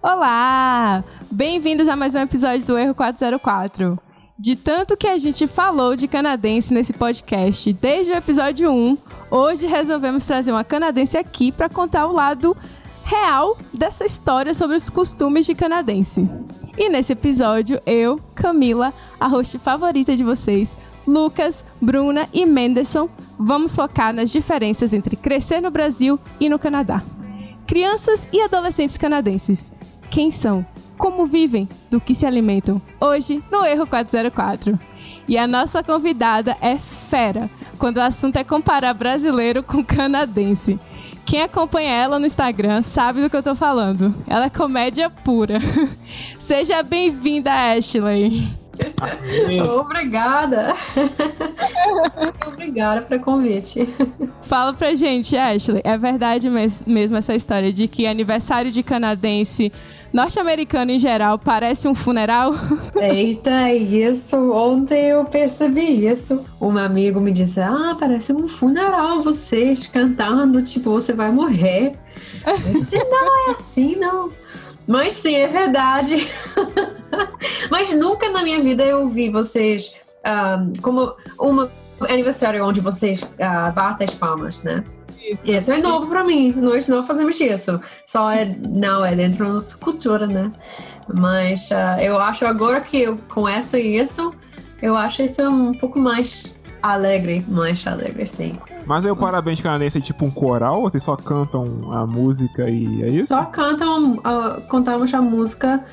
Olá! Bem-vindos a mais um episódio do Erro 404. De tanto que a gente falou de canadense nesse podcast desde o episódio 1, hoje resolvemos trazer uma canadense aqui para contar o lado real dessa história sobre os costumes de canadense. E nesse episódio, eu, Camila, a host favorita de vocês, Lucas, Bruna e Menderson, vamos focar nas diferenças entre crescer no Brasil e no Canadá. Crianças e adolescentes canadenses. Quem são? Como vivem? Do que se alimentam? Hoje, no Erro 404. E a nossa convidada é fera, quando o assunto é comparar brasileiro com canadense. Quem acompanha ela no Instagram sabe do que eu tô falando. Ela é comédia pura. Seja bem-vinda, Ashley. Obrigada. Obrigada pelo convite. Fala pra gente, Ashley, é verdade mesmo essa história de que aniversário de canadense norte-americano em geral parece um funeral? Eita, isso. Ontem eu percebi isso. Um amigo me disse: Ah, parece um funeral vocês cantando, tipo, você vai morrer. Eu disse: Não, é assim, não. Mas sim, é verdade. Mas nunca na minha vida eu vi vocês um, ah, como um aniversário onde vocês uh, batem as palmas, né? Isso. isso é novo para mim. Nós não fazemos isso. Só é não é dentro da nossa cultura, né? Mas uh, eu acho agora que eu conheço isso, eu acho isso um pouco mais alegre, mais alegre, sim. Mas aí o Parabéns Canadense é tipo um coral? Vocês só cantam a música e é isso? Só cantam, uh, contamos a música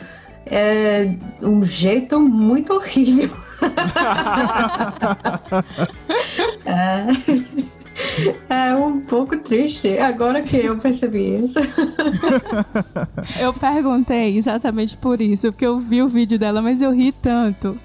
é um jeito muito horrível. é. É um pouco triste, agora que eu percebi isso. eu perguntei exatamente por isso, porque eu vi o vídeo dela, mas eu ri tanto.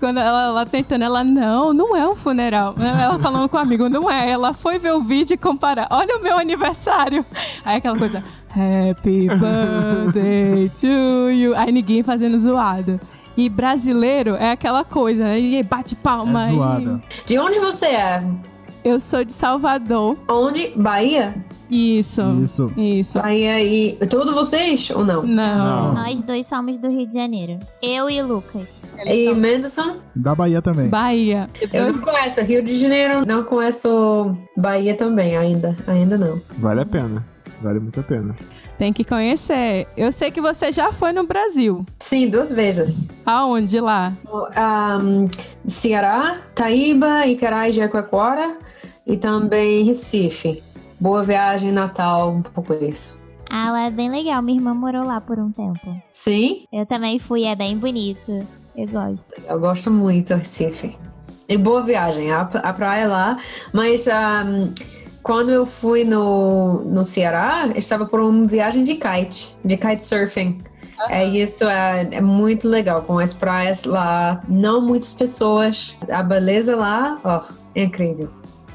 Quando ela, ela tentando, ela, não, não é um funeral. Ela falando com o amigo, não é. Ela foi ver o vídeo e comparar. Olha o meu aniversário. Aí aquela coisa, Happy birthday to you. Aí ninguém fazendo zoado. E brasileiro é aquela coisa, né? E bate palma. É zoada. E... De onde você é? Eu sou de Salvador. Onde? Bahia? Isso. Isso. Isso. Bahia e. Todos vocês ou não? Não. não. Nós dois somos do Rio de Janeiro. Eu e Lucas. E Menderson? Da Bahia também. Bahia. Eu não conheço Rio de Janeiro, não conheço Bahia também, ainda. Ainda não. Vale a pena. Vale muito a pena. Tem que conhecer. Eu sei que você já foi no Brasil. Sim, duas vezes. Aonde lá? Um, Ceará, Taíba, Icará e Jacuequara e também Recife. Boa viagem, Natal, um pouco isso. Ah, lá é bem legal. Minha irmã morou lá por um tempo. Sim? Eu também fui, é bem bonito. Eu gosto. Eu gosto muito do Recife. E boa viagem, a, a praia lá. Mas um, quando eu fui no, no Ceará, estava por uma viagem de kite, de kite surfing. É isso, é, é, muito legal com as praias lá, não muitas pessoas, a beleza lá, ó, é incrível.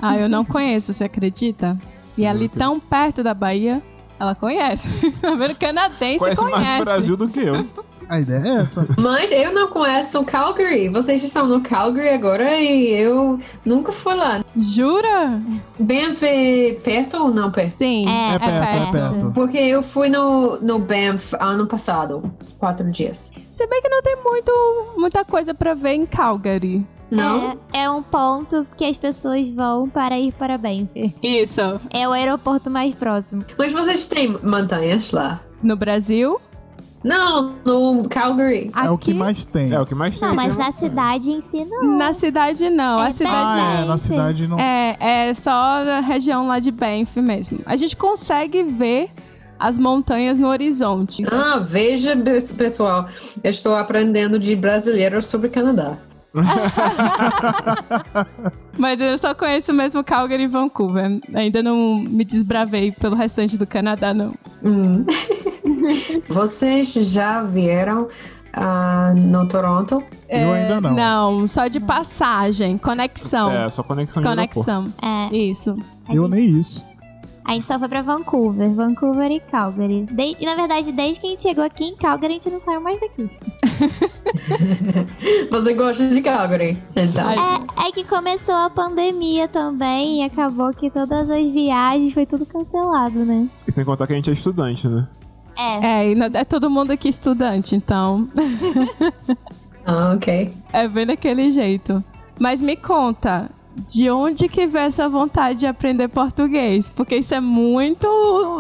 Ah, eu não conheço, você acredita? E ali tão perto da Bahia, ela conhece. A canadense conhece. Conhece mais o Brasil do que eu. A ideia é essa. Mas eu não conheço o Calgary. Vocês estão no Calgary agora e eu nunca fui lá. Jura? Banff é perto ou não perto? Sim, é, é, perto, é, perto, é perto. Porque eu fui no, no Banff ano passado, quatro dias. Se bem que não tem muito, muita coisa para ver em Calgary. Não? É, é, um ponto que as pessoas vão para ir para Banff. Isso. É o aeroporto mais próximo. Mas vocês têm montanhas lá? No Brasil? Não, no Calgary. Aqui? É o que mais tem. É o que mais tem. Não, mas na cidade em si não. Na cidade não. É a cidade ah, é, na cidade não. É, é só a região lá de Banff mesmo. A gente consegue ver as montanhas no horizonte. Ah, veja, pessoal, eu estou aprendendo de brasileiro sobre Canadá. Mas eu só conheço mesmo Calgary e Vancouver. Ainda não me desbravei pelo restante do Canadá, não. Hum. Vocês já vieram uh, no Toronto? Eu ainda não. Não, só de passagem, conexão. É, só conexão. Conexão. É. Isso. Eu nem isso. A gente só foi pra Vancouver, Vancouver e Calgary. De... E na verdade, desde que a gente chegou aqui em Calgary, a gente não saiu mais daqui. Você gosta de Calgary, então? É, é que começou a pandemia também e acabou que todas as viagens foi tudo cancelado, né? E sem contar que a gente é estudante, né? É. É, e não- é todo mundo aqui estudante, então Ah, ok. é bem daquele jeito. Mas me conta, de onde que veio essa vontade de aprender português? Porque isso é muito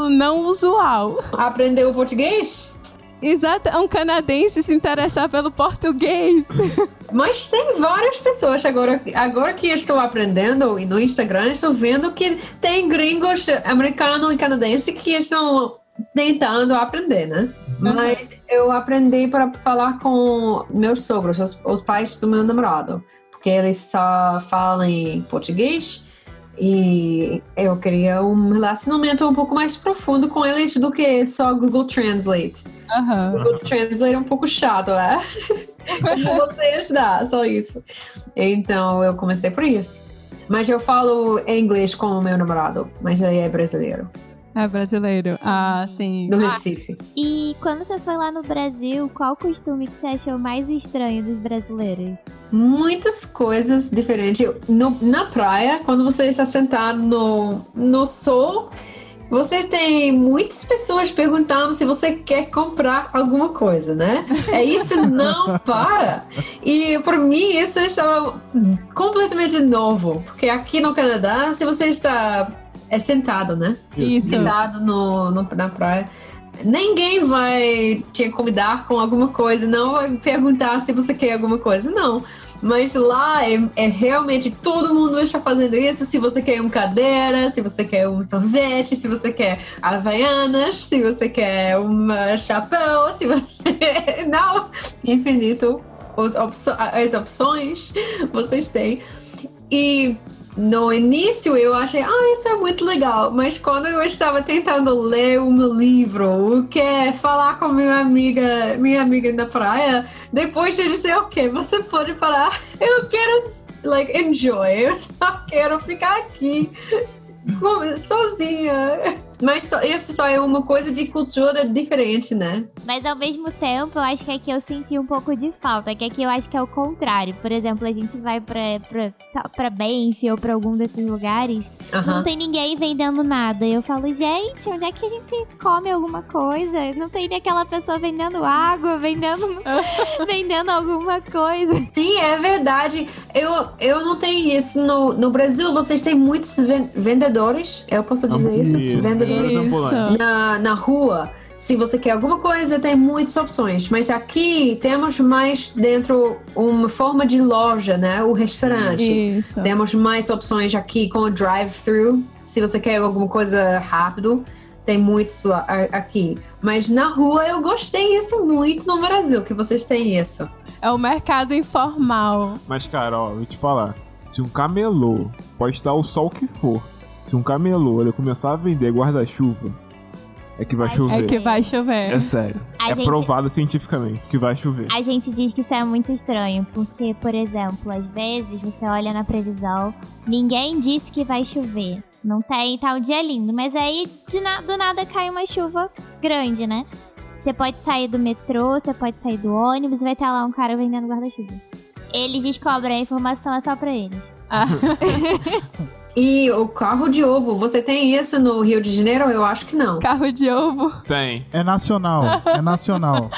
não usual. Aprendeu português? Exato, um canadense se interessar pelo português. Mas tem várias pessoas agora, agora que estou aprendendo e no Instagram, estou vendo que tem gringos americano e canadense que estão tentando aprender, né? Mas eu aprendi para falar com meus sogros, os, os pais do meu namorado, porque eles só falam em português e eu queria um relacionamento um pouco mais profundo com eles do que só Google Translate. Aham. Google Translate é um pouco chato, é? Você ajudar, só isso. Então eu comecei por isso. Mas eu falo inglês com o meu namorado, mas ele é brasileiro, É brasileiro. Ah, sim. do Recife. E quando você foi lá no Brasil, qual costume que você achou mais estranho dos brasileiros? Muitas coisas diferentes. No- na praia, quando você está sentado no, no sol, você tem muitas pessoas perguntando se você quer comprar alguma coisa, né? É isso não para. E por mim isso estava completamente novo, porque aqui no Canadá, se você está é sentado, né? Isso. Sentado no, no- na praia. Ninguém vai te convidar com alguma coisa, não vai perguntar se você quer alguma coisa, não. Mas lá é, é realmente todo mundo está fazendo isso. Se você quer uma cadeira, se você quer um sorvete, se você quer havaianas, se você quer um chapéu, se você. Não! Infinito. As opções vocês têm. E no início eu achei, ah, isso é muito legal. Mas quando eu estava tentando ler um livro, o que é falar com minha amiga, minha amiga na praia, depois de dizer, ok, você pode parar. Eu quero, like, enjoy. Eu só quero ficar aqui sozinha. Mas só- isso só é uma coisa de cultura diferente, né? Mas ao mesmo tempo, eu acho que aqui eu senti um pouco de falta, que aqui eu acho que é o contrário. Por exemplo, a gente vai pra, pra, tá- pra Banff ou pra algum desses lugares, não tem ninguém vendendo nada. Eu falo, gente, onde é que a gente come alguma coisa? Não tem nem aquela pessoa vendendo água, vendendo, vendendo alguma coisa. Sim, é verdade. Eu, eu não tenho isso. No, no Brasil, vocês têm muitos ven- vendedores. Eu posso dizer isso? Isso, Vendedores vendedores ambulantes. Isso. na, na rua. Se você quer alguma coisa, tem muitas opções. Mas aqui temos mais dentro uma forma de loja, né? O restaurante. Isso. Temos mais opções aqui com o drive-thru. Se você quer alguma coisa rápido, tem muitos aqui. Mas na rua eu gostei isso muito no Brasil, que vocês têm isso. É o mercado informal. Mas, cara, ó, vou te falar. Se um camelô pode estar o sol que for, se um camelô ele começar a vender guarda-chuva, é que vai Vai chover. É que vai chover. É sério. A é gente- provado cientificamente que vai chover. A gente diz que isso é muito estranho, porque, por exemplo, às vezes você olha na previsão, ninguém disse que vai chover. Não tem, tá um dia lindo, mas aí de na- do nada cai uma chuva grande, né? Você pode sair do metrô, você pode sair do ônibus e vai estar lá um cara vendendo guarda-chuva. Eles descobrem a informação, é só pra eles. Ah, E o carro de ovo, você tem isso no Rio de Janeiro? Eu acho que não. carro de ovo. Tem. É nacional, é nacional.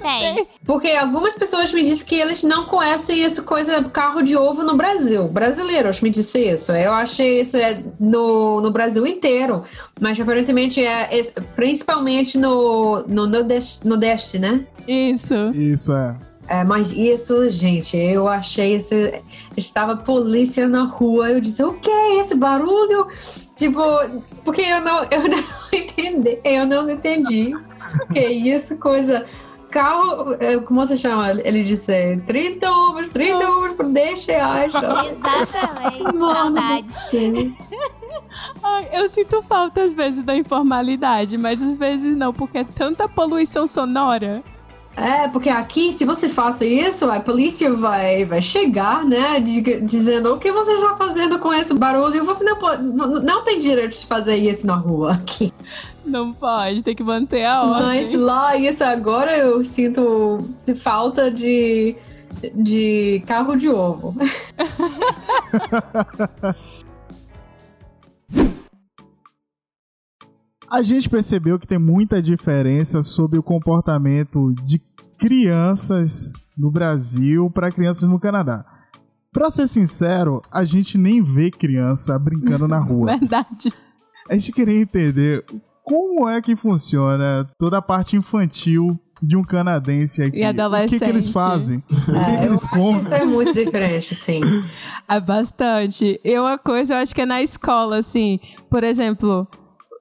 Tem. Porque algumas pessoas me dizem que eles não conhecem essa coisa carro de ovo no Brasil. Brasileiros me disseram isso. Eu achei isso é no, no Brasil inteiro. Mas aparentemente é, é principalmente no, no Nordeste, Nordeste, né? Isso. Isso é. É, mas isso, gente, eu achei isso. Estava polícia na rua, eu disse, o que é esse barulho? Tipo, porque eu não, eu não entendi, eu não entendi. O que é isso, coisa. Carro, é, como você chama? Ele disse 30 ovos, 30 ovos por 10 reais. Exatamente. Mano eu sinto falta às vezes da informalidade, mas às vezes não, porque é tanta poluição sonora. É, porque aqui, se você faça isso, a polícia vai, vai chegar, né, dizendo o que você está fazendo com esse barulho. Você não, pode, não tem direito de fazer isso na rua aqui. Não pode, tem que manter a ordem. Mas lá, isso agora eu sinto falta de, de carro de ovo. A gente percebeu que tem muita diferença sobre o comportamento de crianças no Brasil para crianças no Canadá. Pra ser sincero, a gente nem vê criança brincando na rua. Verdade. A gente queria entender como é que funciona toda a parte infantil de um canadense aqui. E O que, que eles adolescente. fazem? O que, É, que eles acho comem? isso é muito diferente, sim. É bastante. E uma coisa, eu acho que é na escola, assim. Por exemplo,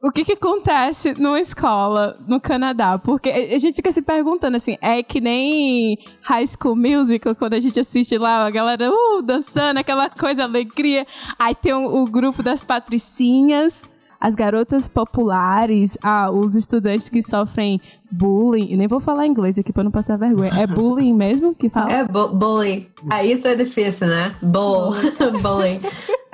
o que que acontece numa escola no Canadá? Porque a gente fica se perguntando, assim, é que nem High School Musical, quando a gente assiste lá, a galera, uh, dançando, aquela coisa, alegria. Aí tem o, o grupo das patricinhas, as garotas populares, ah, os estudantes que sofrem bullying. Eu nem vou falar inglês aqui pra não passar vergonha. É bullying mesmo que fala? É bu- bullying. Ah, isso é difícil, né? Bull. bullying.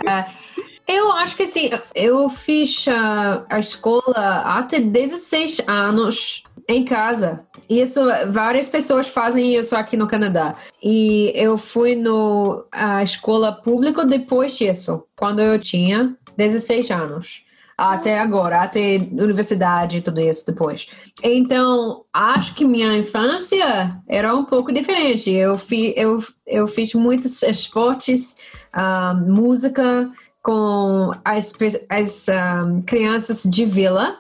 É, eu acho que assim, eu fiz ah, a escola até 16 anos em casa. Isso, várias pessoas fazem isso aqui no Canadá. E eu fui no a escola pública depois disso, quando eu tinha 16 anos. Até agora, até universidade e tudo isso depois. Então, acho que minha infância era um pouco diferente. Eu, fi, eu, eu fiz muitos esportes, ah, música com as, as ah, crianças de vila,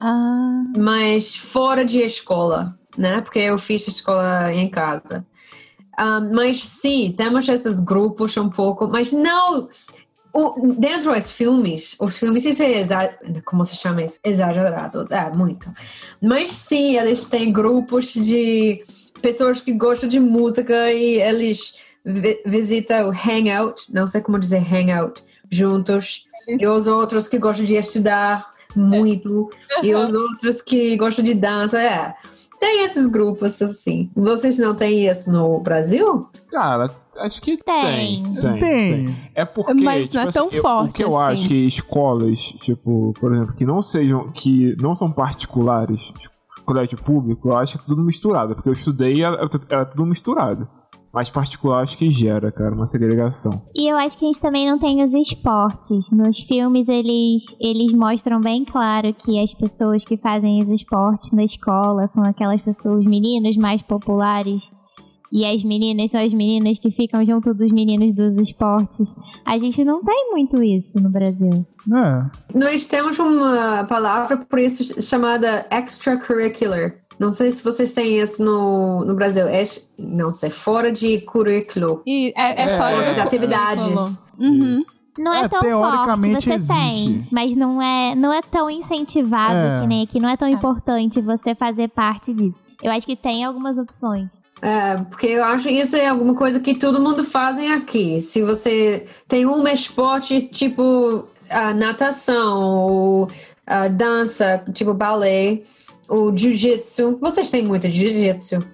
Ah, mas fora de escola, né? Porque eu fiz escola em casa. Ah, mas sim, temos esses grupos um pouco, mas não. o- dentro dos filmes, os filmes, isso é exa como se chama isso? Exagerado, é muito. Mas sim, eles têm grupos de pessoas que gostam de música e eles vi visitam o hangout, não sei como dizer hangout, juntos. E os outros que gostam de estudar muito. E os outros que gostam de dança, é. Tem esses grupos assim. Vocês não têm isso no Brasil? Cara, acho que Tem. tem. Tem. Tem. É porque. Mas tipo não é assim, tão eu- O forte que eu assim. acho que escolas, tipo, por exemplo, que não sejam. que não são particulares, tipo, colégio público, eu acho que é tudo misturado. Porque eu estudei e era, era tudo misturado. Mas particular acho que gera, cara, uma segregação. E eu acho que a gente também não tem os esportes. Nos filmes eles, eles mostram bem claro que as pessoas que fazem os esportes na escola são aquelas pessoas, os meninos mais populares. E as meninas são as meninas que ficam junto dos meninos dos esportes. A gente não tem muito isso no Brasil. É. Nós temos uma palavra por isso chamada extracurricular. Não sei se vocês têm isso no, no Brasil. É, não sei, fora de currículo. e é, é É, fora Outras é, atividades. Uhum. Não é, É, tão forte, teoricamente você tem, existe. mas não é, não é tão incentivado É. que nem aqui, não é tão É. importante você fazer parte disso. Eu acho que tem algumas opções. É, porque eu acho que isso é alguma coisa que todo mundo fazem aqui. Se você tem um esporte tipo a natação ou a dança, tipo balé, ou jiu-jitsu, vocês têm muito jiu-jitsu,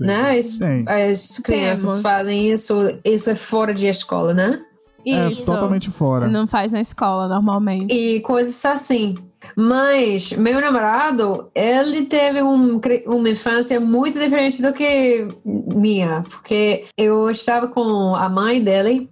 né? As, as crianças Temos. fazem isso, isso é fora de escola, né? É Isso. totalmente fora. Não faz na escola, normalmente. e coisas assim. Mas meu namorado, ele teve um, uma infância muito diferente do que minha, porque eu estava com a mãe dele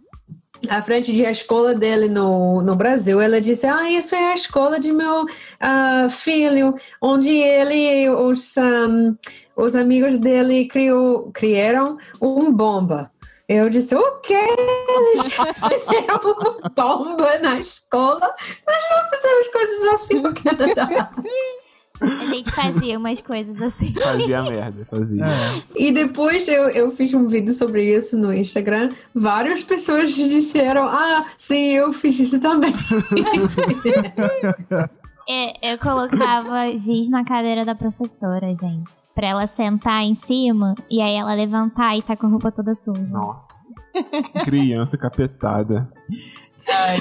à frente de escola dele no, no Brasil. Ela disse: Ah, isso é a escola de meu ah, filho, onde ele e os, ahm, os amigos dele criou, criaram um bomba. Eu disse, o quê? Eles fizeram uma bomba na escola? Nós não fizemos coisas assim no Canadá. A gente fazia umas coisas assim. Fazia merda, fazia. É. E depois eu, eu fiz um vídeo sobre isso no Instagram. Várias pessoas disseram, ah, sim, eu fiz isso também. É, eu colocava giz na cadeira da professora, gente. Pra ela sentar em cima e aí ela levantar e tá com a roupa toda suja. Nossa. Criança capetada.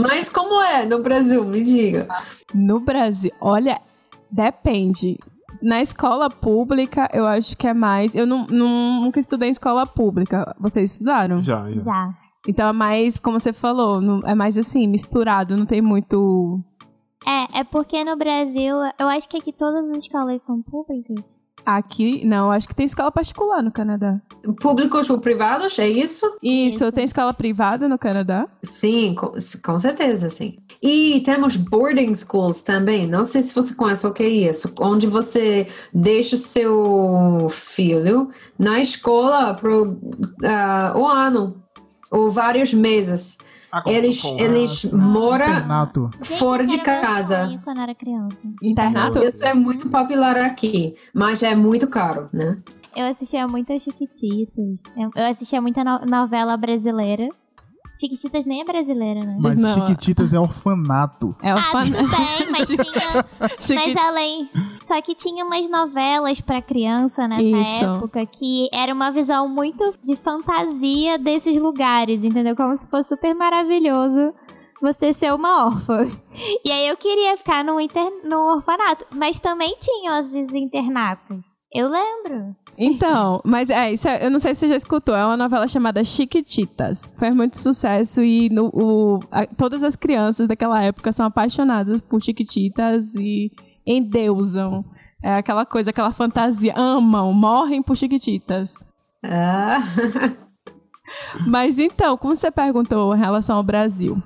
Mas como é no Brasil? Me diga. No Brasil, olha, depende. Na escola pública, eu acho que é mais. Eu não, não- nunca estudei em escola pública. Vocês estudaram? Já, já. Já. Então é mais, como você falou, não- é mais assim, misturado, não tem muito. É, é porque no Brasil, eu acho que aqui todas as escolas são públicas. Aqui, não, acho que tem escola particular no Canadá. Públicos ou privados, é isso? Isso, Isso. tem escola privada no Canadá? Sim, com, com certeza, sim. E temos boarding schools também. Não sei se você conhece o que é isso. Onde você deixa o seu filho na escola pro ah, o ano ou vários meses. Eles, com- eles Nossa, moram fora de casa. Quando era criança. Internato? Isso é muito popular aqui, mas é muito caro, né? Eu assistia muito a Chiquititas. Eu eu assistia muita no- novela brasileira. Chiquititas nem é brasileira, né? Mas Não. Chiquititas é orfanato. É o Ah, bem, mas tinha. Mas além. Só que tinha umas novelas pra criança nessa Isso. época que era uma visão muito de fantasia desses lugares, entendeu? Como se fosse super maravilhoso você ser uma órfã. E aí eu queria ficar no, inter... no orfanato. Mas também tinham esses internatos. Eu lembro. Então, mas é, isso é- eu não sei se você já escutou, é uma novela chamada Chiquititas. Fez muito sucesso e no- o- a- todas as crianças daquela época são apaixonadas por Chiquititas e endeusam. É aquela coisa, aquela fantasia, amam, morrem por Chiquititas. Ah, Mas então, como você perguntou em relação ao Brasil,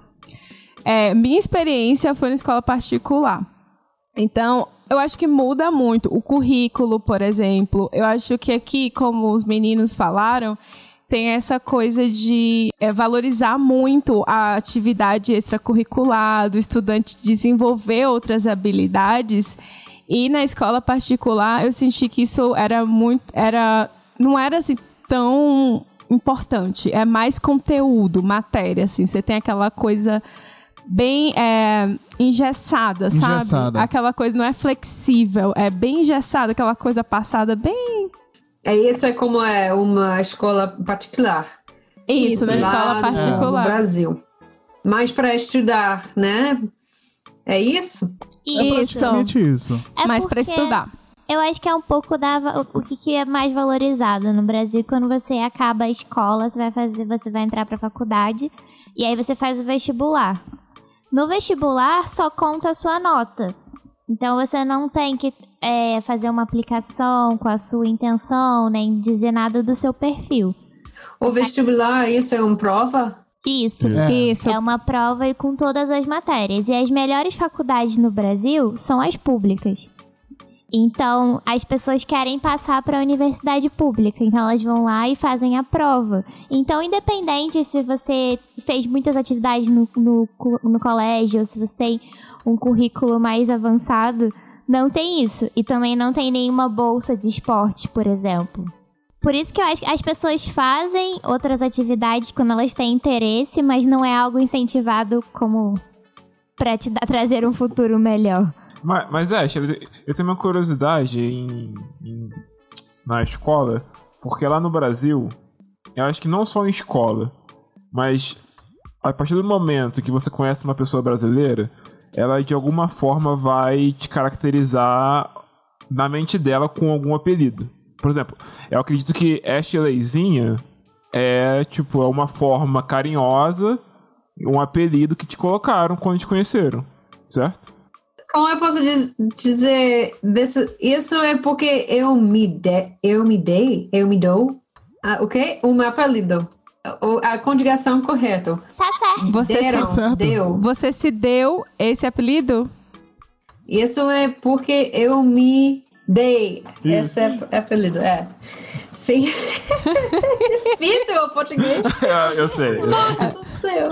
é, minha experiência foi na escola particular. Então, eu acho que muda muito. O currículo, por exemplo, eu acho que aqui, como os meninos falaram, tem essa coisa de é, valorizar muito a atividade extracurricular, do estudante desenvolver outras habilidades. E na escola particular, eu senti que isso era muito. Era, não era assim tão importante. É mais conteúdo, matéria, assim. Você tem aquela coisa bem é, engessada, sabe? Engessada. Aquela coisa não é flexível, é bem engessada, aquela coisa passada bem. é isso é como é uma escola particular. Isso, na escola particular. No Brasil. Mas para estudar, né? É isso? É Isso. praticamente isso. É mas para estudar. Eu acho que é um pouco da o, o que, que é mais valorizado no Brasil quando você acaba a escola, você vai fazer, você vai entrar para faculdade e aí você faz o vestibular. No vestibular só conta a sua nota. Então você não tem que é, fazer uma aplicação com a sua intenção, nem dizer nada do seu perfil. O vestibular, isso é uma prova? Isso. É. Isso. É uma prova e com todas as matérias. E as melhores faculdades no Brasil são as públicas. Então, as pessoas querem passar para a universidade pública, então elas vão lá e fazem a prova. Então, independente se você fez muitas atividades no, no, no colégio, ou se você tem um currículo mais avançado, não tem isso. E também não tem nenhuma bolsa de esporte, por exemplo. Por isso que eu acho que as pessoas fazem outras atividades quando elas têm interesse, mas não é algo incentivado como para te dar- trazer um futuro melhor. Mas, mas é, eu tenho uma curiosidade em, em- na escola, porque lá no Brasil, eu acho que não só em escola, mas a partir do momento que você conhece uma pessoa brasileira, ela de alguma forma vai te caracterizar na mente dela com algum apelido. Por exemplo, eu acredito que Ashleyzinha é tipo é uma forma carinhosa, um apelido que te colocaram quando te conheceram, certo? Como eu posso diz- dizer desse, isso é porque eu me de, eu me dei, eu me dou, ah, o quê? Um apelido. O- A conjugação correta. Tá certo. Você, Deram, Tá certo. deu. você se deu esse apelido? Isso é porque eu me dei. Isso. Esse é apelido, é. Sim. Difícil o português. É, eu sei. Deus do céu.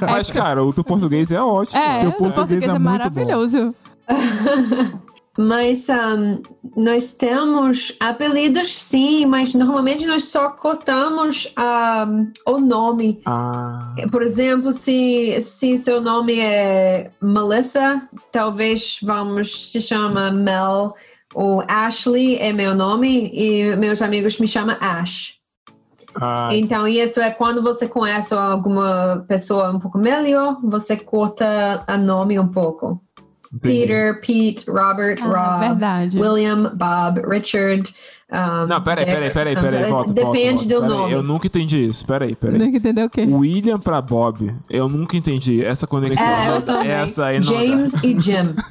Mas, cara, o teu português é ótimo. É, Seu português português é é, maravilhoso. Mas ahm, nós temos apelidos sim, mas normalmente nós só cortamos ahm, o nome. Ah, Por exemplo, se, se seu nome é Melissa, talvez vamos se chama Mel. Ou Ashley é meu nome e meus amigos me chamam Ash. ah, Então, isso é quando você conhece alguma pessoa um pouco melhor, você corta o nome um pouco. entendi. Peter, Pete, Robert, Ah, Rob, verdade. William, Bob, Richard. Um, Não, peraí, peraí, peraí, peraí, volta, Depende volta, do volta. Peraí, nome. Eu nunca entendi isso, peraí, peraí. Não entendeu o quê? William pra Bob, eu nunca entendi essa conexão. É, eu essa aí não dá. James e Jim.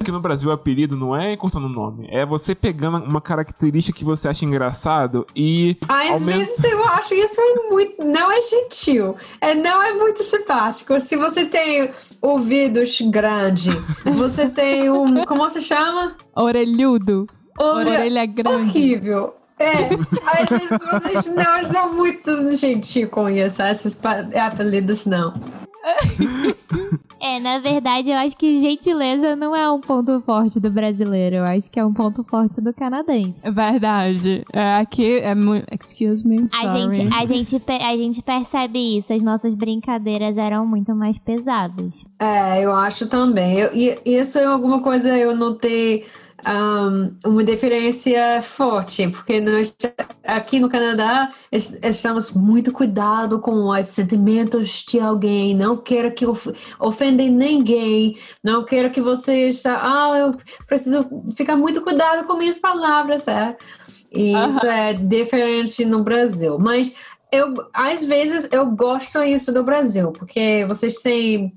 aqui no Brasil o apelido não é encurtando o nome, é você pegando uma característica que você acha engraçado e. Às Aumenta- vezes eu acho isso é muito. Não é gentil. É, não é muito simpático. Se você tem ouvidos grandes, você tem um. Como se chama? Orelhudo. Olha, Orelha grande. horrível. É, às vezes vocês não são muito gentil com isso, esses pa- apelidos não. É, na verdade, eu acho que gentileza não é um ponto forte do brasileiro. Eu acho que é um ponto forte do canadense. É verdade. É, aqui é muito. Excuse me, A sorry. gente, a, gente, a gente percebe isso. As nossas brincadeiras eram muito mais pesadas. É, eu acho também. Eu, e isso é alguma coisa eu notei um, uma diferença forte, porque nós aqui no Canadá es- estamos muito cuidado com os sentimentos de alguém. Não quero que of, ofendem ninguém. Não quero que você está. Ah, eu preciso ficar muito cuidado com minhas palavras, é. E isso é diferente no Brasil. Mas eu, às vezes, eu gosto isso do Brasil, porque vocês têm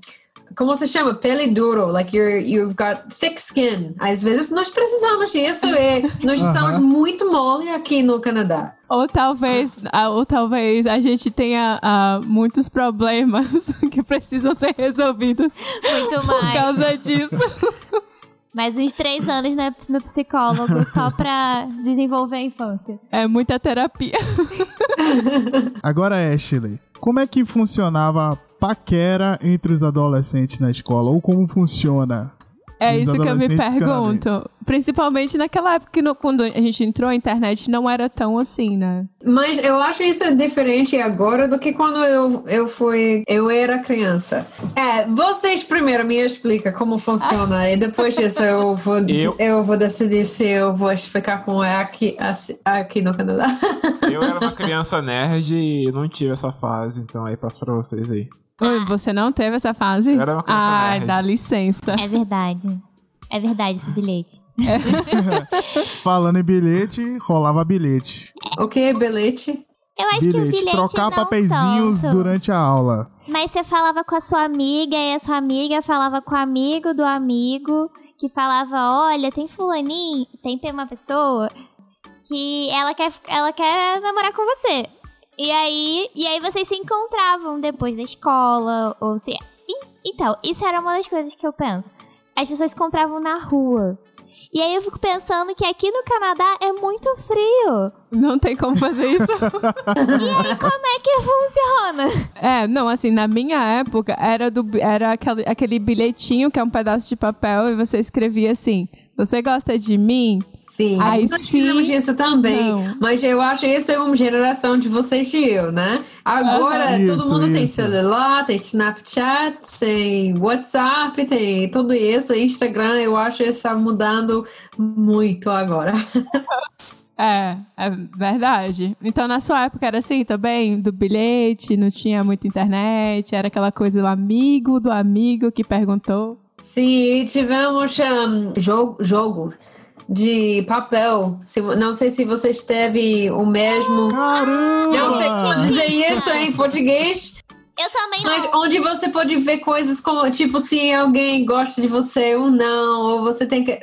como se chama? Pele duro, like you're, you've got thick skin. Às vezes nós precisamos disso e nós Aham. estamos muito mole aqui no Canadá. Ou talvez, ah, ou talvez a gente tenha ah, muitos problemas que precisam ser resolvidos Muito por mais. causa disso. Mais uns três anos no, no psicólogo só pra desenvolver a infância. É muita terapia. Agora, Ashley, como é que funcionava a paquera entre os adolescentes na escola? Ou como funciona? É Os isso que eu me pergunto. Principalmente naquela época que no- quando a gente entrou, a internet não era tão assim, né? Mas eu acho isso diferente agora do que quando eu, eu fui, eu era criança. É, vocês primeiro me explica como funciona e depois disso eu vou, Eu- eu vou decidir se eu vou explicar como é aqui, assim- aqui no Canadá. Eu era uma criança nerd e não tive essa fase, então aí passo pra vocês aí. Oi, você não teve essa fase? Era uma Ai, nerd. dá licença. É verdade. É verdade esse bilhete. Falando em bilhete, rolava bilhete. O que é bilhete? Eu acho que o bilhete trocar não papeizinhos tanto. durante a aula. Mas você falava com a sua amiga e a sua amiga falava com o amigo do amigo que falava, olha, tem fulaninho, tem, tem uma pessoa que ela quer, ela quer namorar com você. E aí, e aí vocês se encontravam depois da escola, ou se... E- Então, isso era uma das coisas que eu penso. As pessoas se encontravam na rua. E aí eu fico pensando que aqui no Canadá é muito frio. Não tem como fazer isso. E aí, como é que funciona? é, não, assim, na minha época era, do, era aquele, aquele bilhetinho que é um pedaço de papel e você escrevia assim: Você gosta de mim? Sim, Ai, nós sim. fizemos isso também. Não. Mas eu acho que isso é uma geração de vocês e eu, né? Agora Aham. todo Isso, mundo tem isso. celular, tem Snapchat, tem WhatsApp, tem tudo isso. Instagram, eu acho que está mudando muito agora. É, é verdade. Então na sua época era assim também? Do bilhete, não tinha muita internet, era aquela coisa do amigo do amigo que perguntou. Sim, e tivemos um, jogo, jogo de papel. Se- não sei se vocês teve o mesmo. Caramba! Não sei como dizer isso em português. Eu também Mas não. onde você pode ver coisas como, tipo, se alguém gosta de você ou não, ou você tem que.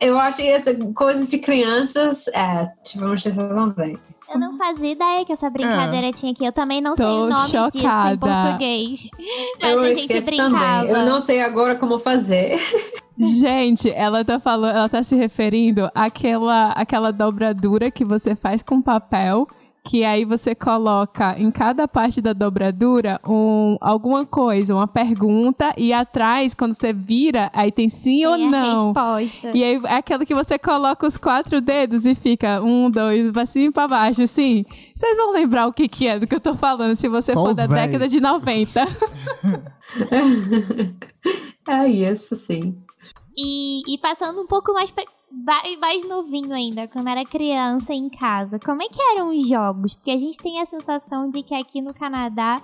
Eu acho que essa coisas de crianças, é, tivemos isso também. Eu não fazia ideia que essa brincadeira tinha aqui. Eu também não sei o nome disso chocada. em português. Mas eu a gente brincava. também. Eu não sei agora como fazer. Gente, ela tá falando, ela tá se referindo àquela, àquela dobradura que você faz com papel, que aí você coloca em cada parte da dobradura um, alguma coisa, uma pergunta, e atrás, quando você vira, aí tem sim ou Tem a não. resposta. E aí é aquela que você coloca os quatro dedos e fica um, dois, pra cima e pra baixo, assim. Vocês vão lembrar o que, que é do que eu tô falando, se você Só for da véi. década de 90. é isso, sim. E, e passando um pouco mais, pra, mais novinho ainda, quando era criança em casa, como é que eram os jogos? Porque a gente tem a sensação de que aqui no Canadá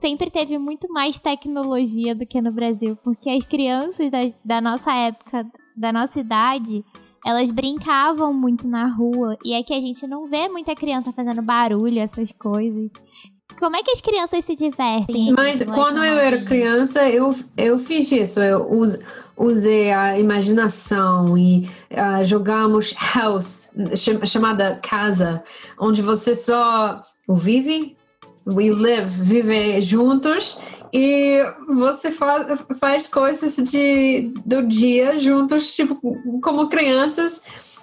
sempre teve muito mais tecnologia do que no Brasil, porque as crianças da, da nossa época, da nossa idade, elas brincavam muito na rua, e aqui a gente não vê muita criança fazendo barulho, essas coisas. Como é que as crianças se divertem? Mas quando eu era criança, eu, eu fiz isso. Eu usei a imaginação e uh, jogamos house, cham chamada casa, onde você só vive, we live, vive juntos e você faz, faz coisas de, do dia juntos, tipo, como crianças.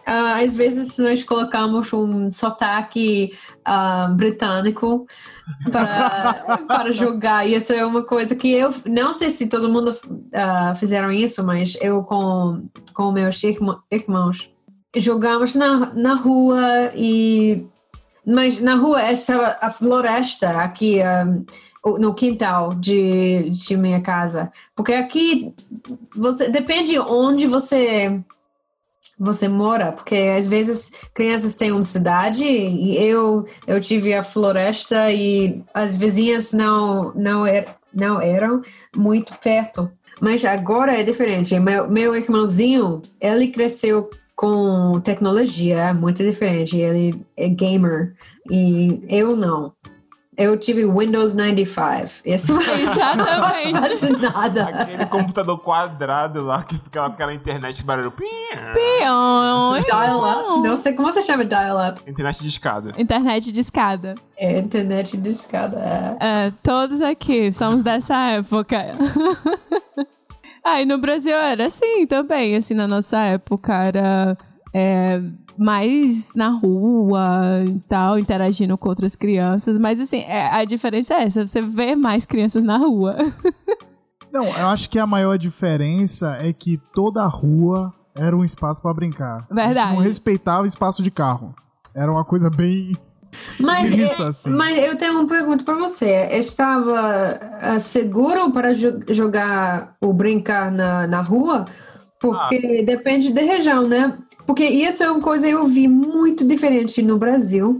Uh, às vezes nós colocamos um sotaque uh, britânico para, para jogar. E isso é uma coisa que eu não sei se todo mundo uh, fizeram isso, mas eu com, com meus irmãos jogamos na, na rua e mas na rua essa a floresta aqui um, no quintal de, de minha casa porque aqui você depende onde você você mora, porque às vezes crianças têm uma cidade e eu eu tive a floresta e as vizinhas não não, er, não eram muito perto. Mas agora é diferente. Meu, meu irmãozinho, ele cresceu com tecnologia, é muito diferente. Ele é gamer e eu não. Eu tive Windows 95. Isso Exatamente. não faz nada. Aquele computador quadrado lá que ficava com aquela internet barulho. Dial-up. Não sei como você chama dial-up. Internet de escada. Internet de escada. É, internet de escada. É. É, todos aqui somos dessa época. ah, e no Brasil era assim também, assim, na nossa época era é, mais na rua e tal, interagindo com outras crianças. Mas assim, é, a diferença é essa, você vê mais crianças na rua. Não, eu acho que a maior diferença é que toda a rua era um espaço para brincar. A Verdade. gente não respeitava espaço de carro. Era uma coisa bem. Mas, Isso, é, assim. mas eu tenho uma pergunta para você. Estava ah, seguro para jo- jogar ou brincar na, na rua? Porque depende da região, né? Porque isso é uma coisa que eu vi muito diferente no Brasil.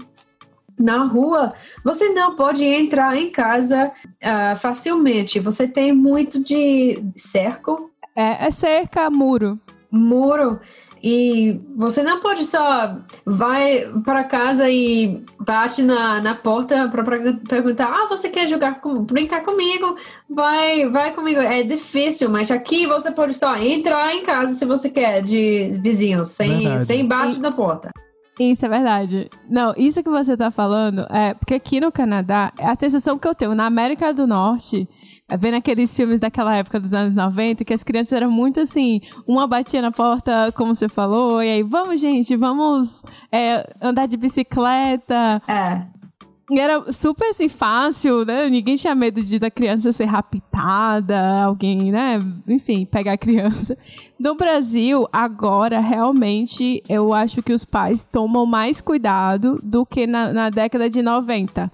Na rua, você não pode entrar em casa ah, facilmente. Você tem muito de cerco, É, é cerca, muro. muro e você não pode só vai para casa e bate na, na porta para perguntar ah você quer jogar com, brincar comigo vai vai comigo é difícil mas aqui você pode só entrar em casa se você quer de vizinhos sem Verdade. sem bate na porta Isso é verdade. Não, isso que você tá falando é porque aqui no Canadá, a sensação que eu tenho na América do Norte, vendo aqueles filmes daquela época dos anos 90, que as crianças eram muito assim, uma batia na porta, como você falou, e aí, vamos, gente, vamos é, andar de bicicleta. é E era super assim, fácil, né? Ninguém tinha medo de da criança ser raptada, alguém, né? Enfim, pegar a criança. No Brasil, agora, realmente, eu acho que os pais tomam mais cuidado do que na, na década de 90.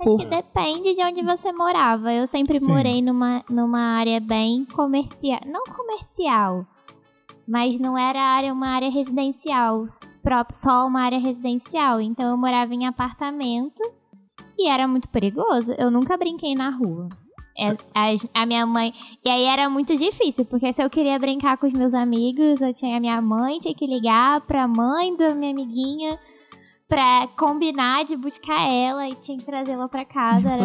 Acho que depende de onde você morava. Eu sempre Sim. morei numa, numa área bem comercial. Não comercial, mas não era área, uma área residencial. Só uma área residencial. Então eu morava em apartamento e era muito perigoso. Eu nunca brinquei na rua. É, a, a minha mãe. E aí era muito difícil, porque se eu queria brincar com os meus amigos, eu tinha a minha mãe, tinha que ligar pra mãe da minha amiguinha pra combinar de buscar ela e tinha que trazê-la pra casa. Era,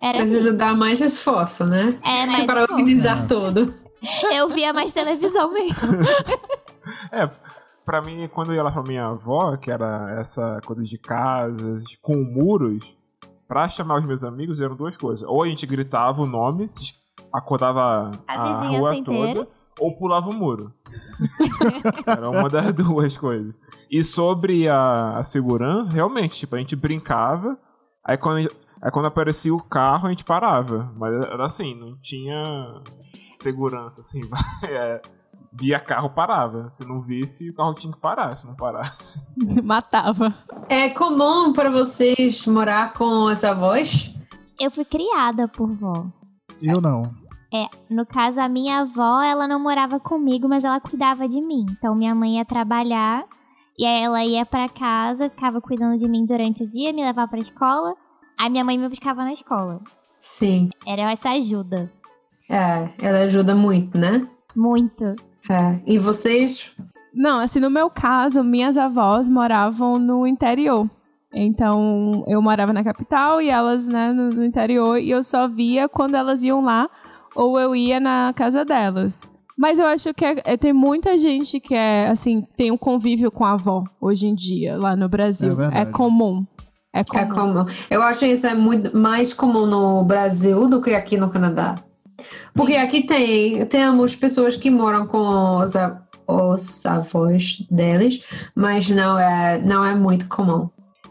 era assim. precisa dar mais esforço né É, mas para tipo, organizar tudo eu via mais televisão mesmo. É, pra mim, quando eu ia lá pra minha avó, que era essa coisa de casas com muros, pra chamar os meus amigos eram duas coisas. Ou a gente gritava o nome, acordava A a, rua inteira. toda, ou pulava o muro. era uma das duas coisas. E sobre a, a segurança, realmente, tipo, a gente brincava, aí quando, gente- aí quando aparecia o carro, a gente parava. Mas era assim, não tinha segurança, assim, é, via carro, parava. Se não visse, o carro tinha que parar, se não parasse. Matava. é comum para vocês morar com as avós Eu fui criada por vó. Eu não. É, no caso, a minha avó, ela não morava comigo, mas ela cuidava de mim. Então, minha mãe ia trabalhar e aí ela ia pra casa, ficava cuidando de mim durante o dia, me levava pra escola. Aí minha mãe me buscava na escola. sim Era essa ajuda. é ela ajuda muito né Muito. É. E vocês? Não, assim, no meu caso, minhas avós moravam no interior. Então, eu morava na capital e elas, né, no, no interior, e eu só via quando elas iam lá ou eu ia na casa delas. Mas eu acho que é- é- tem muita gente que é, assim, tem um convívio com a avó hoje em dia, lá no Brasil. É. É comum. É comum. É comum. Eu acho isso é muito mais comum no Brasil do que aqui no Canadá. Porque aqui tem temos pessoas que moram com os, os avós deles, mas não é não é muito comum.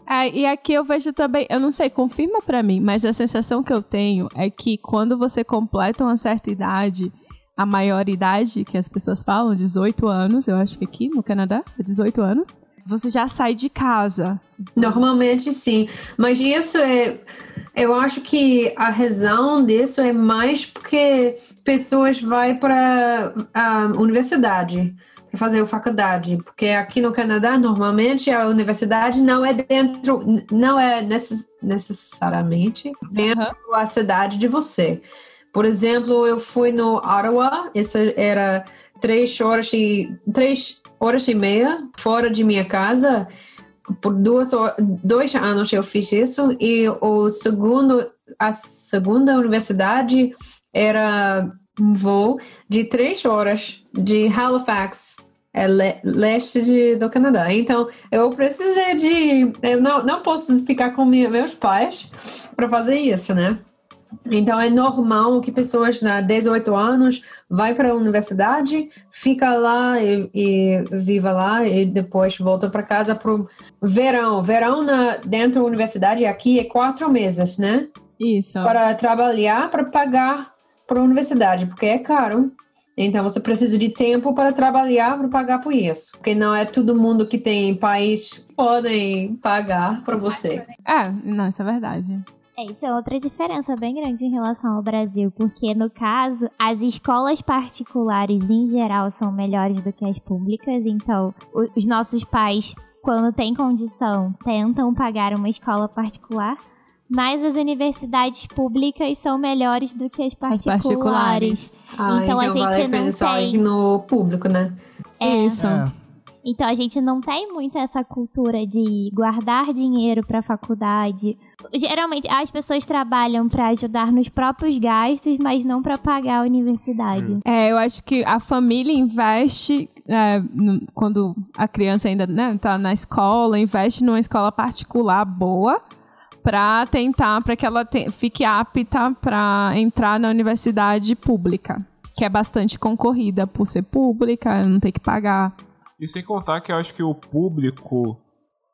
É, e aqui eu vejo também, eu não sei, confirma pra mim, mas a sensação que eu tenho é que quando você completa uma certa idade, a maioridade que as pessoas falam, 18 anos, eu acho que aqui no Canadá, é 18 anos, você já sai de casa. Normalmente sim, mas isso é eu acho que a razão disso é mais porque pessoas vão para a universidade para fazer a faculdade, porque aqui no Canadá normalmente a universidade não é dentro, não é necess- necessariamente dentro da cidade de você. Por exemplo, eu fui no Ottawa, isso era três horas e três horas e meia fora de minha casa. Por duas, dois anos eu fiz isso e o segundo, a segunda universidade era um voo de três horas de Halifax, é le- leste de, do Canadá. Então eu precisei de, eu não, não posso ficar com minha- meus pais para fazer isso, né? Então é normal que pessoas de 18 anos vai para a universidade, fica lá e, e viva lá e depois volta para casa para verão. Verão na, dentro da universidade aqui é quatro meses, né? Isso. Para trabalhar, para pagar para a universidade, porque é caro. Então você precisa de tempo para trabalhar para pagar por isso, porque não é todo mundo que tem pais que podem pagar para você. É, não, isso é verdade. É, isso é outra diferença bem grande em relação ao Brasil, porque no caso, as escolas particulares em geral são melhores do que as públicas, então os nossos pais, quando têm condição, tentam pagar uma escola particular, mas as universidades públicas são melhores do que as As particulares. particulares. Ah, Então, a vale gente a pena não só tem- ir no público, né? É, Isso. É. Então a gente não tem muito essa cultura de guardar dinheiro para faculdade. Geralmente as pessoas trabalham para ajudar nos próprios gastos, mas não para pagar a universidade. É, eu acho que a família investe é, no- quando a criança ainda né, tá na escola, investe numa escola particular boa para tentar para que ela te- fique apta para entrar na universidade pública, que é bastante concorrida por ser pública, não tem que pagar. E sem contar que eu acho que o público.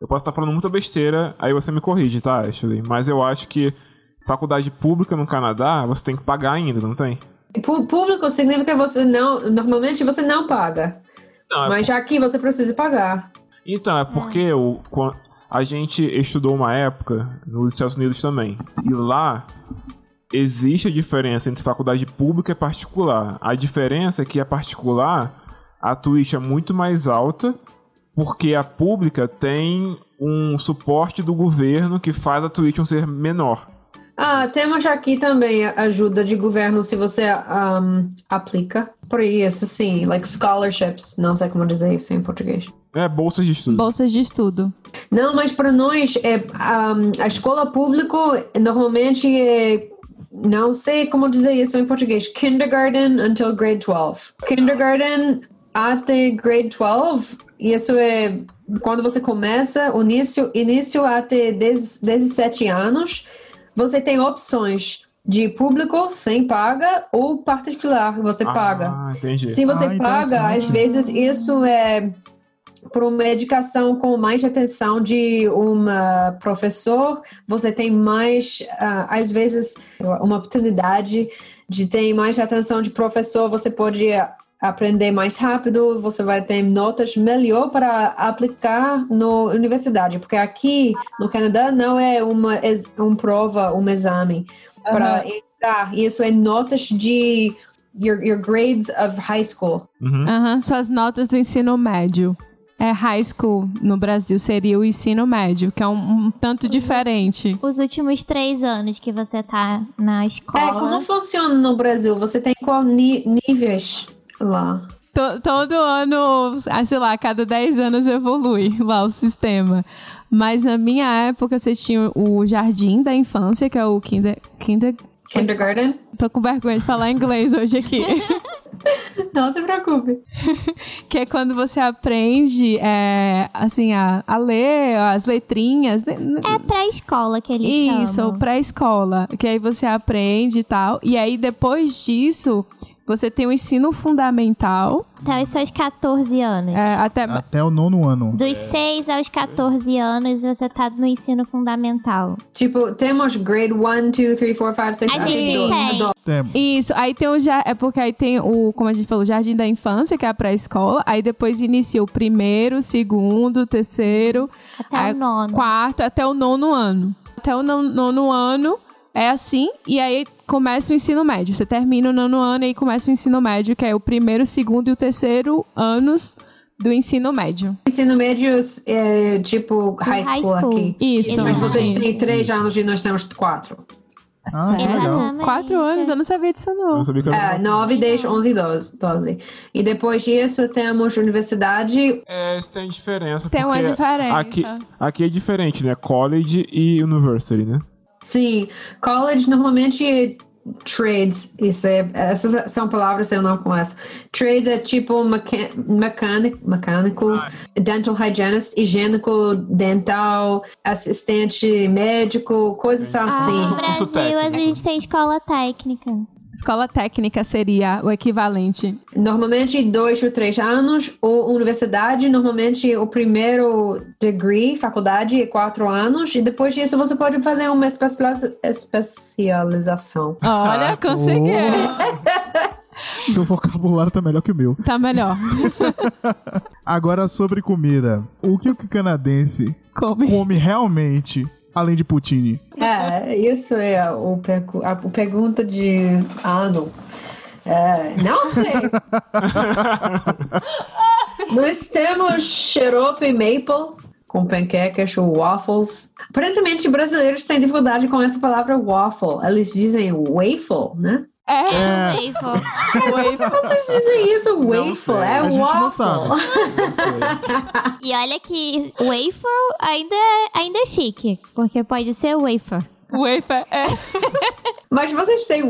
Eu posso estar falando muita besteira, aí você me corrige, tá, Ashley? Mas eu acho que faculdade pública no Canadá você tem que pagar ainda, não tem? Público significa que você não, normalmente você não paga, Não, é mas aqui você precisa pagar. Então, é porque o, a gente estudou uma época nos Estados Unidos também. E lá existe a diferença entre faculdade pública e particular. A diferença é que a particular, a tuition é muito mais alta, porque a pública tem um suporte do governo que faz a tuition ser menor. Ah, temos aqui também ajuda de governo se você um, aplica por isso, sim, like scholarships, não sei como dizer isso em português. É bolsas de estudo. Bolsas de estudo. Não, mas para nós, é, um, a escola pública normalmente é, não sei como dizer isso em português, kindergarten until grade 12. Kindergarten até grade 12, isso é quando você começa, o início, início até 10, 17 anos, você tem opções de público sem paga ou particular, você paga. Ah, entendi. Se você Ah, paga, às vezes isso é por uma educação com mais atenção de um professor, você tem mais, ah, às vezes, uma oportunidade de ter mais atenção de professor, você pode aprender mais rápido, você vai ter notas melhor para aplicar na universidade, porque aqui no Canadá não é uma, uma prova, um exame para entrar, isso é notas de your, your grades of high school. Uhum. Aham, suas notas do ensino médio. É high school no Brasil seria o ensino médio, que é um, um tanto diferente. Os últimos três anos que você tá na É, escola. como funciona no Brasil? Você tem qual ni- níveis lá? To- todo ano, ah, sei lá, a cada 10 anos evolui lá o sistema. Mas na minha época, vocês tinham o jardim da infância, que é o kinder... kinder Kindergarten? tô com vergonha de falar inglês hoje aqui. Não se preocupe. Que é quando você aprende, é, assim, a, a ler as letrinhas. né? É pré-escola que eles Isso, chamam. ou pré-escola. Que aí você aprende e tal. E aí, depois disso, você tem o ensino fundamental. Até os seus 14 anos. é, até, Até o nono ano. Dos 6 aos 14 anos, você tá no ensino fundamental. Tipo, temos grade 1, 2, 3, 4, 5, 6, A 7, gente 8, tem. 9. Temos. Isso, aí tem o já é porque aí tem o, como a gente falou, o jardim da infância, que é a pré-escola, aí depois inicia o primeiro, segundo, terceiro, Até Aí, o nono. quarto, até o nono ano. Até o non- nono ano é assim, e aí começa o ensino médio. Você termina o nono ano e aí começa o ensino médio, que é o primeiro, segundo e o terceiro anos do ensino médio. Ensino médio é tipo high high school, school. aqui. Isso. Mas vocês têm 3 anos e nós temos 4. Ah, Sério? Quatro anos, eu não sabia disso Eu não. não sabia que era É, 9, 10, 11 e 12, 12. E depois disso temos universidade. É, isso tem diferença. Tem uma diferença. Aqui, aqui é diferente, né? College e university, né? Sim, college normalmente é trades. Isso é, essas são palavras que eu não conheço. Trades é tipo mecânico, mecânico dental hygienist, higiênico dental, assistente médico, coisas Ah, assim. no Curso Brasil, a gente tem escola técnica. Escola técnica seria o equivalente. Normalmente dois ou três anos, ou universidade, normalmente o primeiro degree, faculdade, é quatro anos, e depois disso você pode fazer uma especializa- especialização. Olha, Ah, conseguiu. Seu vocabulário tá melhor que o meu. Tá melhor. Agora sobre comida. O que o canadense Come. come realmente, além de poutine? É, isso é o a, a pergunta de ano. É, não sei. Nós temos xarope maple com panquecas ou waffles. Aparentemente, brasileiros têm dificuldade com essa palavra waffle. Eles dizem waffle, né? É, É, Waffle. Vocês dizem isso, waffle? é a gente não waffle. sabe. E olha que wafer ainda, ainda é chique, porque pode ser wafer. wafer. É. Mas vocês têm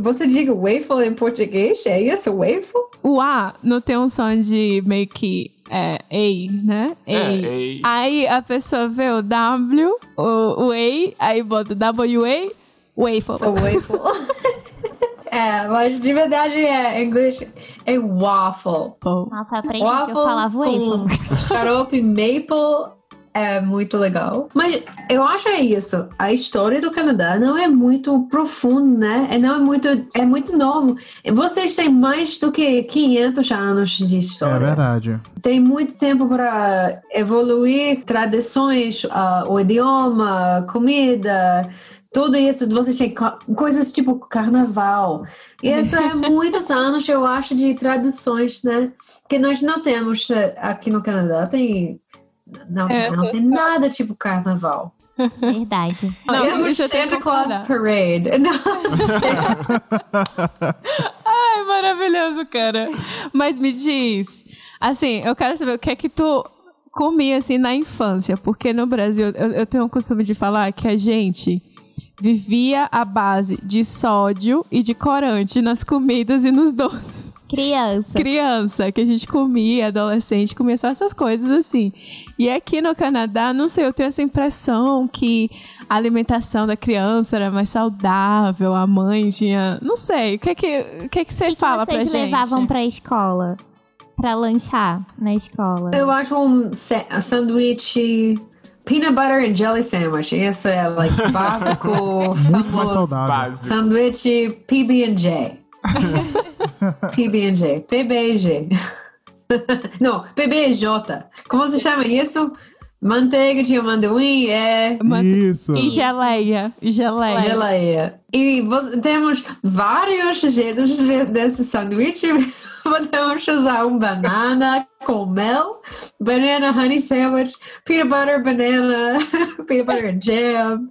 você diga waffle em português? É isso, waffle? O A não tem um som de meio que é, ei, né? É, Ei. ei. Aí a pessoa vê o W, o, o ei, aí bota WA, waffle. Waffle. é, mas de verdade é em inglês é waffle. Nossa, aprendi que eu Waffles falava com xarope maple é muito legal. Mas eu acho é isso. A história do Canadá não é muito profunda, né? É não é muito é muito novo. Vocês têm mais do que 500 anos de é história. verdade. Tem muito tempo para evoluir tradições, ah, o idioma, comida, tudo isso. Vocês têm co- coisas tipo carnaval. E isso é muitos anos, eu acho, de tradições, né? Que nós não temos eh, aqui no Canadá. Tem não, É. não tem nada tipo carnaval. Verdade. Não, isso eu Santa Claus. Parade. Não, Ai, maravilhoso, cara. Mas me diz, assim, eu quero saber o que é que tu comia, assim, na infância. Porque no Brasil, eu, eu tenho o costume de falar que a gente vivia à base de sódio e de corante nas comidas e nos doces. Criança. Criança, que a gente comia, adolescente, comia só essas coisas assim. E aqui no Canadá, não sei, eu tenho essa impressão que a alimentação da criança era mais saudável, a mãe tinha. Não sei, o que é que, o que, é que você O que, que fala pra vocês gente? levavam pra escola? Pra lanchar na escola? Eu acho um sa- sanduíche peanut butter and jelly sandwich. Esse é like básico, Muito mais famoso. saudável. Sanduíche PB&J. PB&J. PB&J. Não, PBJ. Como se chama isso? Manteiga de amendoim é Isso. E geleia, e geleia. geleia. E temos vários jeitos de- desse sanduíche. Podemos usar um banana com mel, banana honey sandwich, peanut butter, banana, peanut butter and jam.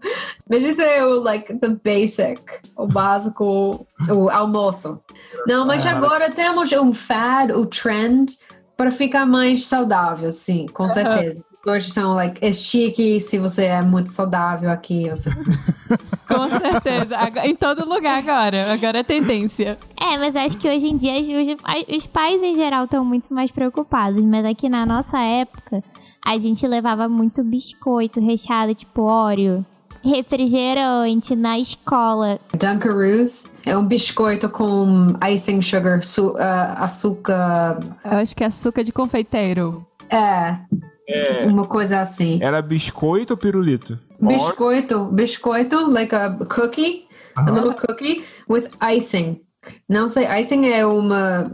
Mas isso é o like the basic, o básico, o almoço. Não, mas Ah. agora temos um fad, o trend para ficar mais saudável, sim, com certeza. Hoje são, like, é chique se você é muito saudável aqui. Você... Com certeza. Agora- em todo lugar agora. Agora é tendência. É, mas acho que hoje em dia os, pais em geral estão muito mais preocupados. Mas aqui na nossa época, a gente levava muito biscoito recheado, tipo Oreo. Refrigerante na escola. Dunkaroos é um biscoito com icing sugar, su- ah, açúcar. Eu acho que é açúcar de confeiteiro. É, É, uma coisa assim. era biscoito ou pirulito? Biscoito, biscoito, like a cookie, a Aham. little cookie with icing. Não sei, icing é uma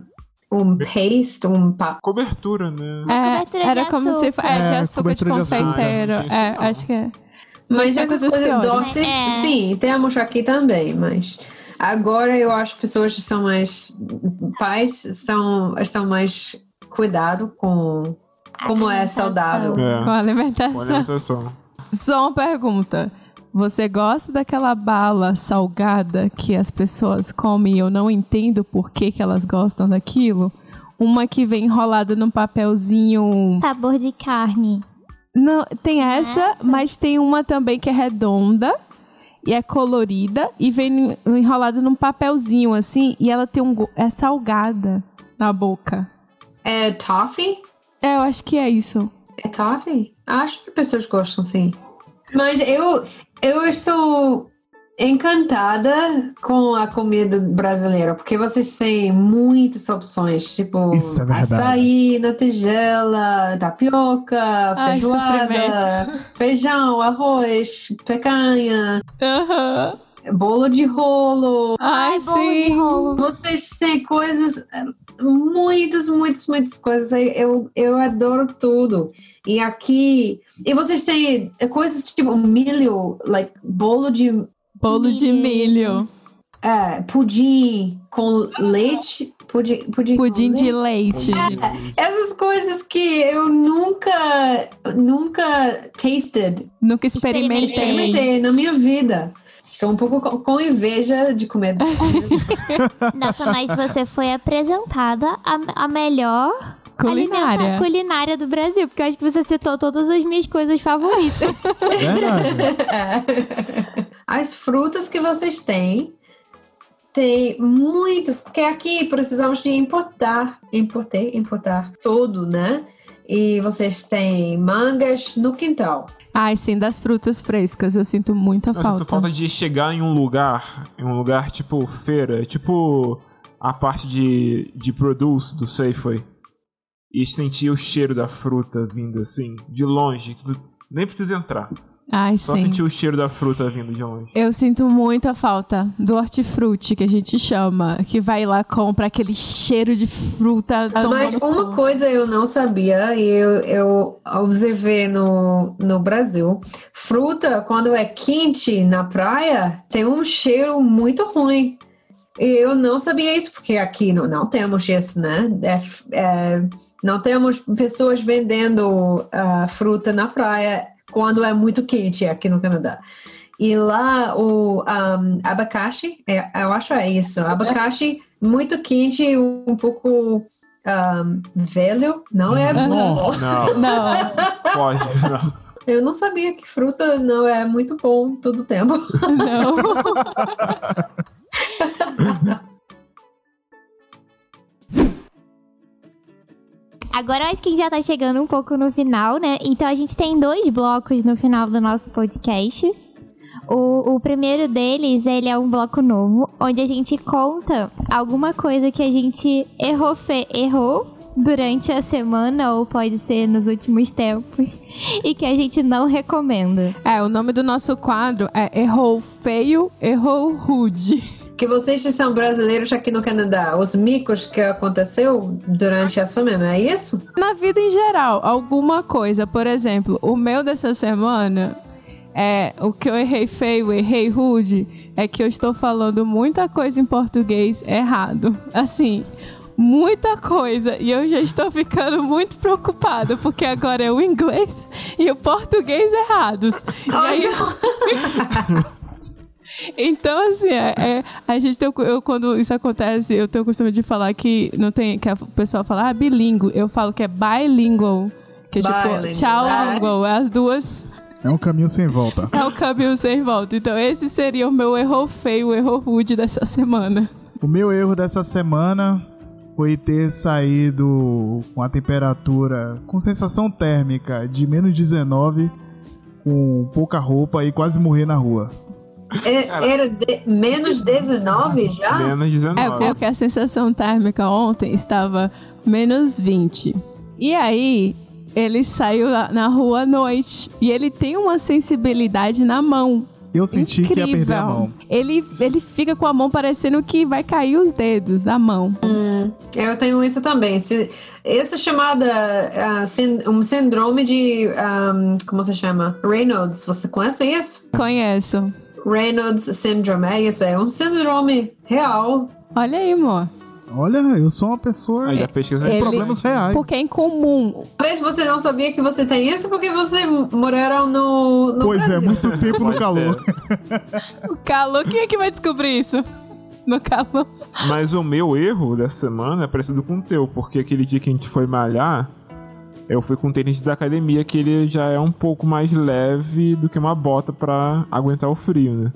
um paste, um pa Cobertura, né? É, cobertura de era como se açúcar. é, de É, açúcar de cobertura de açúcar. confeiteiro. Tinha É, acho que é. Mas Tem essas coisas coisas piores. doces, É. sim, temos aqui também, mas agora eu acho que pessoas que são mais pais são são mais cuidado com como é saudável. É, Com a alimentação. com alimentação. Só uma pergunta. Você gosta daquela bala salgada que as pessoas comem e eu não entendo por que, que elas gostam daquilo? Uma que vem enrolada num papelzinho. Sabor de carne. Não, tem essa, Essa? mas tem uma também que é redonda e é colorida e vem enrolada num papelzinho assim e ela tem um é salgada na boca. É toffee? É, eu acho que é isso. É toffee? Acho que pessoas gostam, sim. Mas eu, eu estou encantada com a comida brasileira, porque vocês têm muitas opções, tipo Isso é verdade. açaí na tigela, tapioca, Ai, feijoada, feijão, arroz, picanha, Aham. Bolo de rolo. Ai, bolo de sim. rolo. Vocês têm coisas, eh, muitas, muitas, muitas coisas. Eu, eu adoro tudo. E aqui, e vocês têm coisas tipo milho, like bolo de Bolo de milho. é, pudim com leite, pudim, pudim, Pudim de leite. leite. Essas coisas que eu nunca, nunca tasted, Nunca experimentei. experimentei na minha vida. Estou um pouco com- inveja de comer. Nossa, mas você foi apresentada a, a melhor Culinária. culinária do Brasil, porque eu acho que você citou todas as minhas coisas favoritas. Verdade. As frutas que vocês têm, tem muitas, porque aqui precisamos de importar, importar, importar tudo, né? E vocês têm mangas no quintal. Ai, sim, das frutas frescas. Eu sinto muita Eu falta. sinto falta de chegar em um lugar, em um lugar tipo feira, tipo a parte de, de produce do Safeway. E sentir o cheiro da fruta vindo assim, de longe. tu nem precisa entrar. Ai, Só sim. sentir o cheiro da fruta vindo de longe. Eu sinto muita falta do hortifruti, que a gente chama, que vai lá compra aquele cheiro de fruta. Mas uma coisa eu não sabia e eu, eu observei no, no Brasil: fruta, quando é quente na praia, tem um cheiro muito ruim. E eu não sabia isso, porque aqui não, não temos isso, né? É- é, não temos pessoas vendendo ah, fruta na praia quando é muito quente aqui no Canadá. E lá o um, abacaxi, é, eu acho é isso, abacaxi muito quente, um pouco um, velho, não é bom. Nossa. Não, Não, pode, não. Eu não sabia que fruta não é muito bom todo tempo. não. Agora eu acho que a gente já tá chegando um pouco no final, né? Então a gente tem dois blocos no final do nosso podcast. O, o primeiro deles, ele é um bloco novo, onde a gente conta alguma coisa que a gente errou, fe errou durante a semana, ou pode ser nos últimos tempos, e que a gente não recomenda. É, o nome do nosso quadro é Errou Feio, Errou Rude. Que vocês que são brasileiros aqui no Canadá, os micos que aconteceu durante a semana, é isso? Na vida em geral, alguma coisa. Por exemplo, o meu dessa semana é o que eu errei feio, errei rude, é que eu estou falando muita coisa em português errado. Assim, muita coisa. E eu já estou ficando muito preocupada, porque agora é o inglês e o português errados. E aí, Então, assim, é, é, a gente tem, o- eu, quando isso acontece, eu tenho o costume de falar que não tem, que a pessoa fala, ah, bilíngue. Eu falo que é bilingual, que é tipo, tchau. I'm go. É as duas. É um caminho sem volta. É o caminho sem volta. Então, esse seria o meu erro feio, o erro rude dessa semana. O meu erro dessa semana foi ter saído com a temperatura com sensação térmica de menos 19, com pouca roupa e quase morrer na rua. É- Era de- menos 19 já? Menos 19. É porque a sensação térmica ontem estava menos 20. E aí, ele saiu na rua à noite. E ele tem uma sensibilidade na mão. Eu senti que ia perder a mão. Ele, ele fica com a mão parecendo que vai cair os dedos da mão. Eu tenho isso também. Se, essa é chamada sin- um síndrome de. ah, como se chama? Reynolds. Você conhece isso? Conheço. Reynolds Syndrome. É isso. É um síndrome real. Olha aí, amor. Olha, eu sou uma pessoa já pesquisa Ele- problemas reais. Porque é incomum. Talvez você não sabia que você tem isso porque você moraram no, no Pois é, Brasil. muito tempo no calor. O calor, quem é que vai descobrir isso? No calor. Mas o meu erro dessa semana é parecido com o teu, porque aquele dia que a gente foi malhar, eu fui com o tênis da academia, que ele já é um pouco mais leve do que uma bota pra aguentar o frio, né?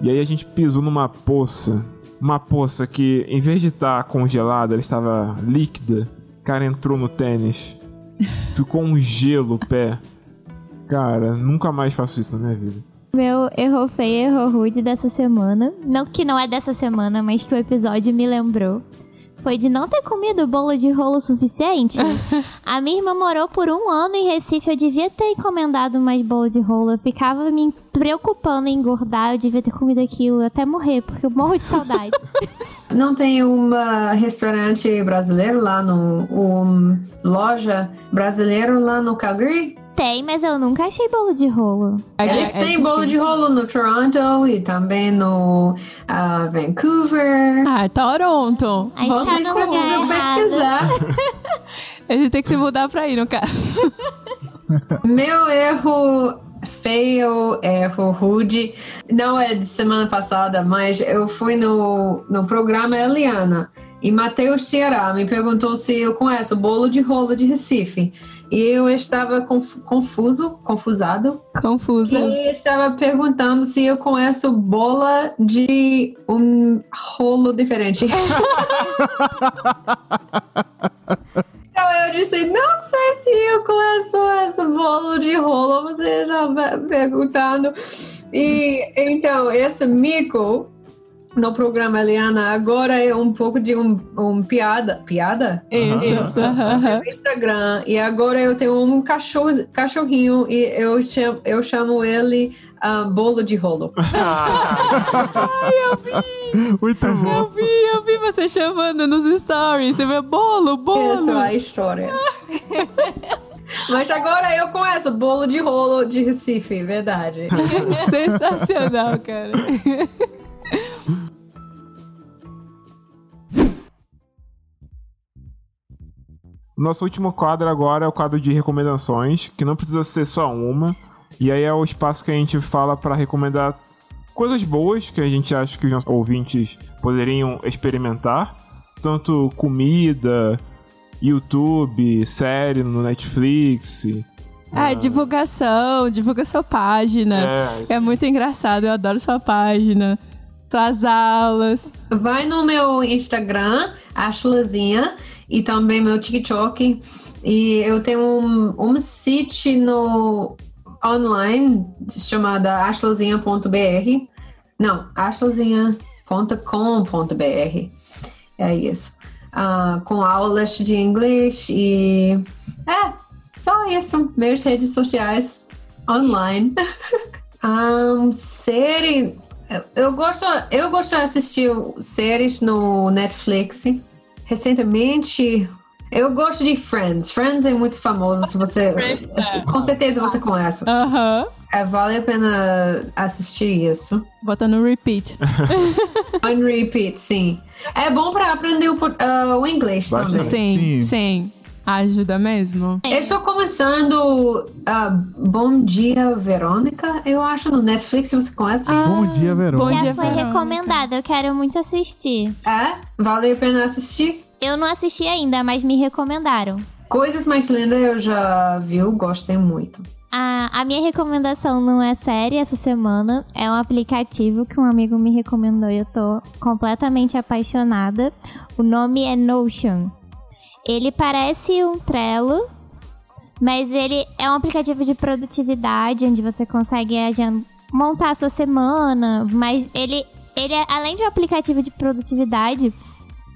E aí a gente pisou numa poça, uma poça que em vez de estar congelada, ela estava líquida. O cara entrou no tênis, ficou um gelo o pé. Cara, nunca mais faço isso na minha vida. Meu erro feio, erro rude dessa semana. Não que não é dessa semana, mas que o episódio me lembrou. Foi de não ter comido bolo de rolo suficiente. A minha irmã morou por um ano em Recife. Eu devia ter encomendado mais bolo de rolo. Eu ficava me preocupando em engordar. Eu devia ter comido aquilo até morrer, porque eu morro de saudade. Não tem um restaurante brasileiro lá no. Um, loja brasileiro lá no Calgary? Tem, mas eu nunca achei bolo de rolo. Eles É- é têm bolo de rolo no Toronto e também no ah, Vancouver. Ah, Toronto. A gente tá Vocês no precisam errado. pesquisar. A gente tem que se mudar pra ir, no caso. Meu erro feio, erro rude, não é de semana passada, mas eu fui no, no programa Eliana e Matheus Ceará me perguntou se eu conheço o bolo de rolo de Recife. E eu estava conf- confuso, confusado, Confusa. e estava perguntando se eu conheço bola de um rolo diferente. então eu disse, não sei se eu conheço esse bolo de rolo, você já vai perguntando. E então, esse mico no programa Eliana agora é um pouco de um, um piada. Piada? Isso. aham. no Instagram e agora eu tenho um cachorro, cachorrinho e eu chamo, eu chamo ele ah, bolo de rolo. Muito bom. Eu vi, eu vi você chamando nos stories. Você vê bolo, bolo. Essa é a história. Mas agora eu conheço bolo de rolo de Recife, verdade. Sensacional, cara. Nosso último quadro agora é o quadro de recomendações, que não precisa ser só uma. E aí é o espaço que a gente fala para recomendar coisas boas que a gente acha que os nossos ouvintes poderiam experimentar. Tanto comida, YouTube, série no Netflix. Ah, divulgação, divulga sua página. É, É muito engraçado, eu adoro sua página. Suas aulas. Vai no meu Instagram, Ashlazinha, e também meu TikTok. E eu tenho um, um site no online chamada ashlazinha.br. Não, ashlazinha.com.br. É isso. Ah, com aulas de inglês e. É, só isso. Minhas redes sociais online. um, série. Eu gosto, eu gosto de assistir séries no Netflix. Recentemente, eu gosto de Friends. Friends é muito famoso. Se você, com certeza você conhece. Aham. É, vale a pena assistir isso. Bota no repeat. On repeat, sim. É bom para aprender o, ah, o inglês Bastante. também. Sim, Sim. sim. Ajuda mesmo. Eu estou começando ah, Bom Dia Verônica, eu acho, no Netflix, você conhece? Ah, Bom dia, Verônica. Bom Já dia, foi Verônica. recomendado, eu quero muito assistir. É? Vale a pena assistir? Eu não assisti ainda, mas me recomendaram. Coisas mais lindas eu já viu, gostei muito. A, a minha recomendação não é série essa semana. É um aplicativo que um amigo me recomendou e eu tô completamente apaixonada. O nome é Notion. Ele parece um Trello, mas ele é um aplicativo de produtividade onde você consegue agen- montar a sua semana. Mas ele, ele é, além de um aplicativo de produtividade,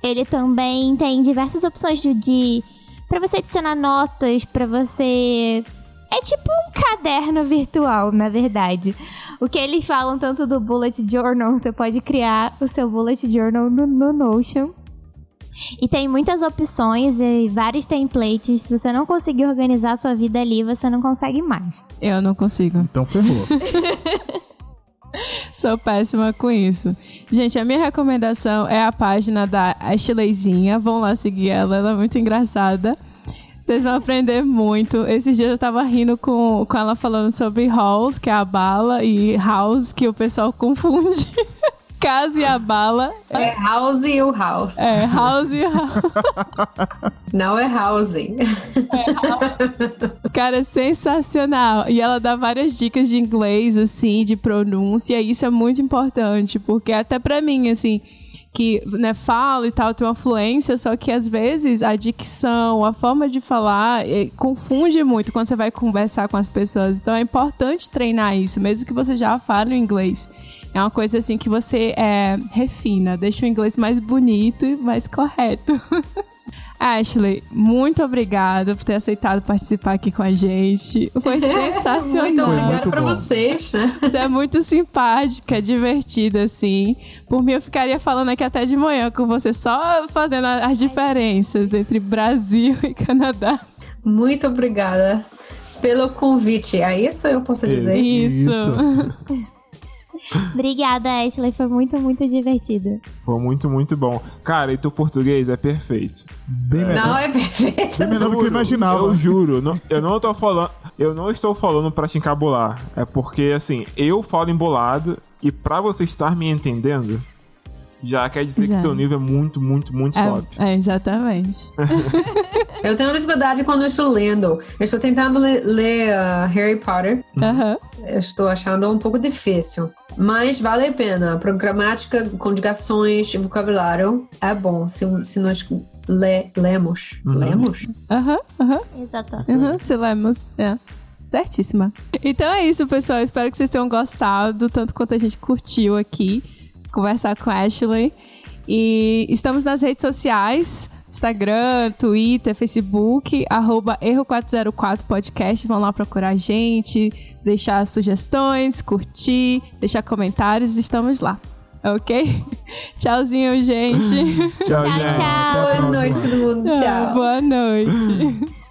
ele também tem diversas opções de, de para você adicionar notas, para você é tipo um caderno virtual, na verdade. O que eles falam tanto do bullet journal, você pode criar o seu bullet journal no, no Notion. E tem muitas opções e vários templates. Se você não conseguir organizar a sua vida ali, você não consegue mais. Eu não consigo. Então ferrou. Sou péssima com isso. Gente, a minha recomendação é a página da Ashleyzinha. Vão lá seguir ela, ela é muito engraçada. Vocês vão aprender muito. Esses dias eu tava rindo com, com ela falando sobre halls, que é a bala, e house, que o pessoal confunde. Casa e a bala. É house e o house. É, house e house. Não é housing. Cara, é sensacional. E ela dá várias dicas de inglês, assim, de pronúncia. E isso é muito importante, porque até pra mim, assim, que né, falo e tal, tem uma fluência, só que às vezes a dicção, a forma de falar, eh, confunde muito quando você vai conversar com as pessoas. Então é importante treinar isso, mesmo que você já fale o inglês. É uma coisa assim que você é, refina, deixa o inglês mais bonito e mais correto. Ashley, muito obrigada por ter aceitado participar aqui com a gente. Foi sensacional. Muito obrigada bom. vocês, né? Você é muito simpática, divertida, assim. Por mim, eu ficaria falando aqui até de manhã com você, só fazendo as diferenças entre Brasil e Canadá. Muito obrigada pelo convite. É isso eu posso dizer? Isso. Obrigada, Ashley. Foi muito, muito divertido. Foi muito, muito bom. Cara, e teu português é perfeito. Bem melhor. Não é perfeito. Bem melhor do que eu Juro, imaginava. Eu juro, não- eu não tô falando. Eu não estou falando pra te encabular. É porque, assim, eu falo embolado e pra você estar me entendendo, já quer dizer Já. que teu nível é muito, muito, muito top. É, é, exatamente. Eu tenho dificuldade quando eu estou lendo. Eu estou tentando le- ler uh, Harry Potter. Aham. Eu estou achando um pouco difícil. Mas vale a pena. Programática, conjugações, vocabulário é bom. Se, se nós le- lemos. Uhum. Lemos? Aham, aham. Exatamente. Uhum, se lemos. É. Certíssima. Então é isso, pessoal. Espero que vocês tenham gostado, tanto quanto a gente curtiu aqui, conversar com a Ashley. E estamos nas redes sociais. Instagram, Twitter, Facebook, arroba Erro404podcast. Vão lá procurar a gente, deixar sugestões, curtir, deixar comentários. Estamos lá. Ok? Tchauzinho, gente. Tchau, Tchau, gente. tchau. Boa noite, todo mundo. Tchau. Boa noite.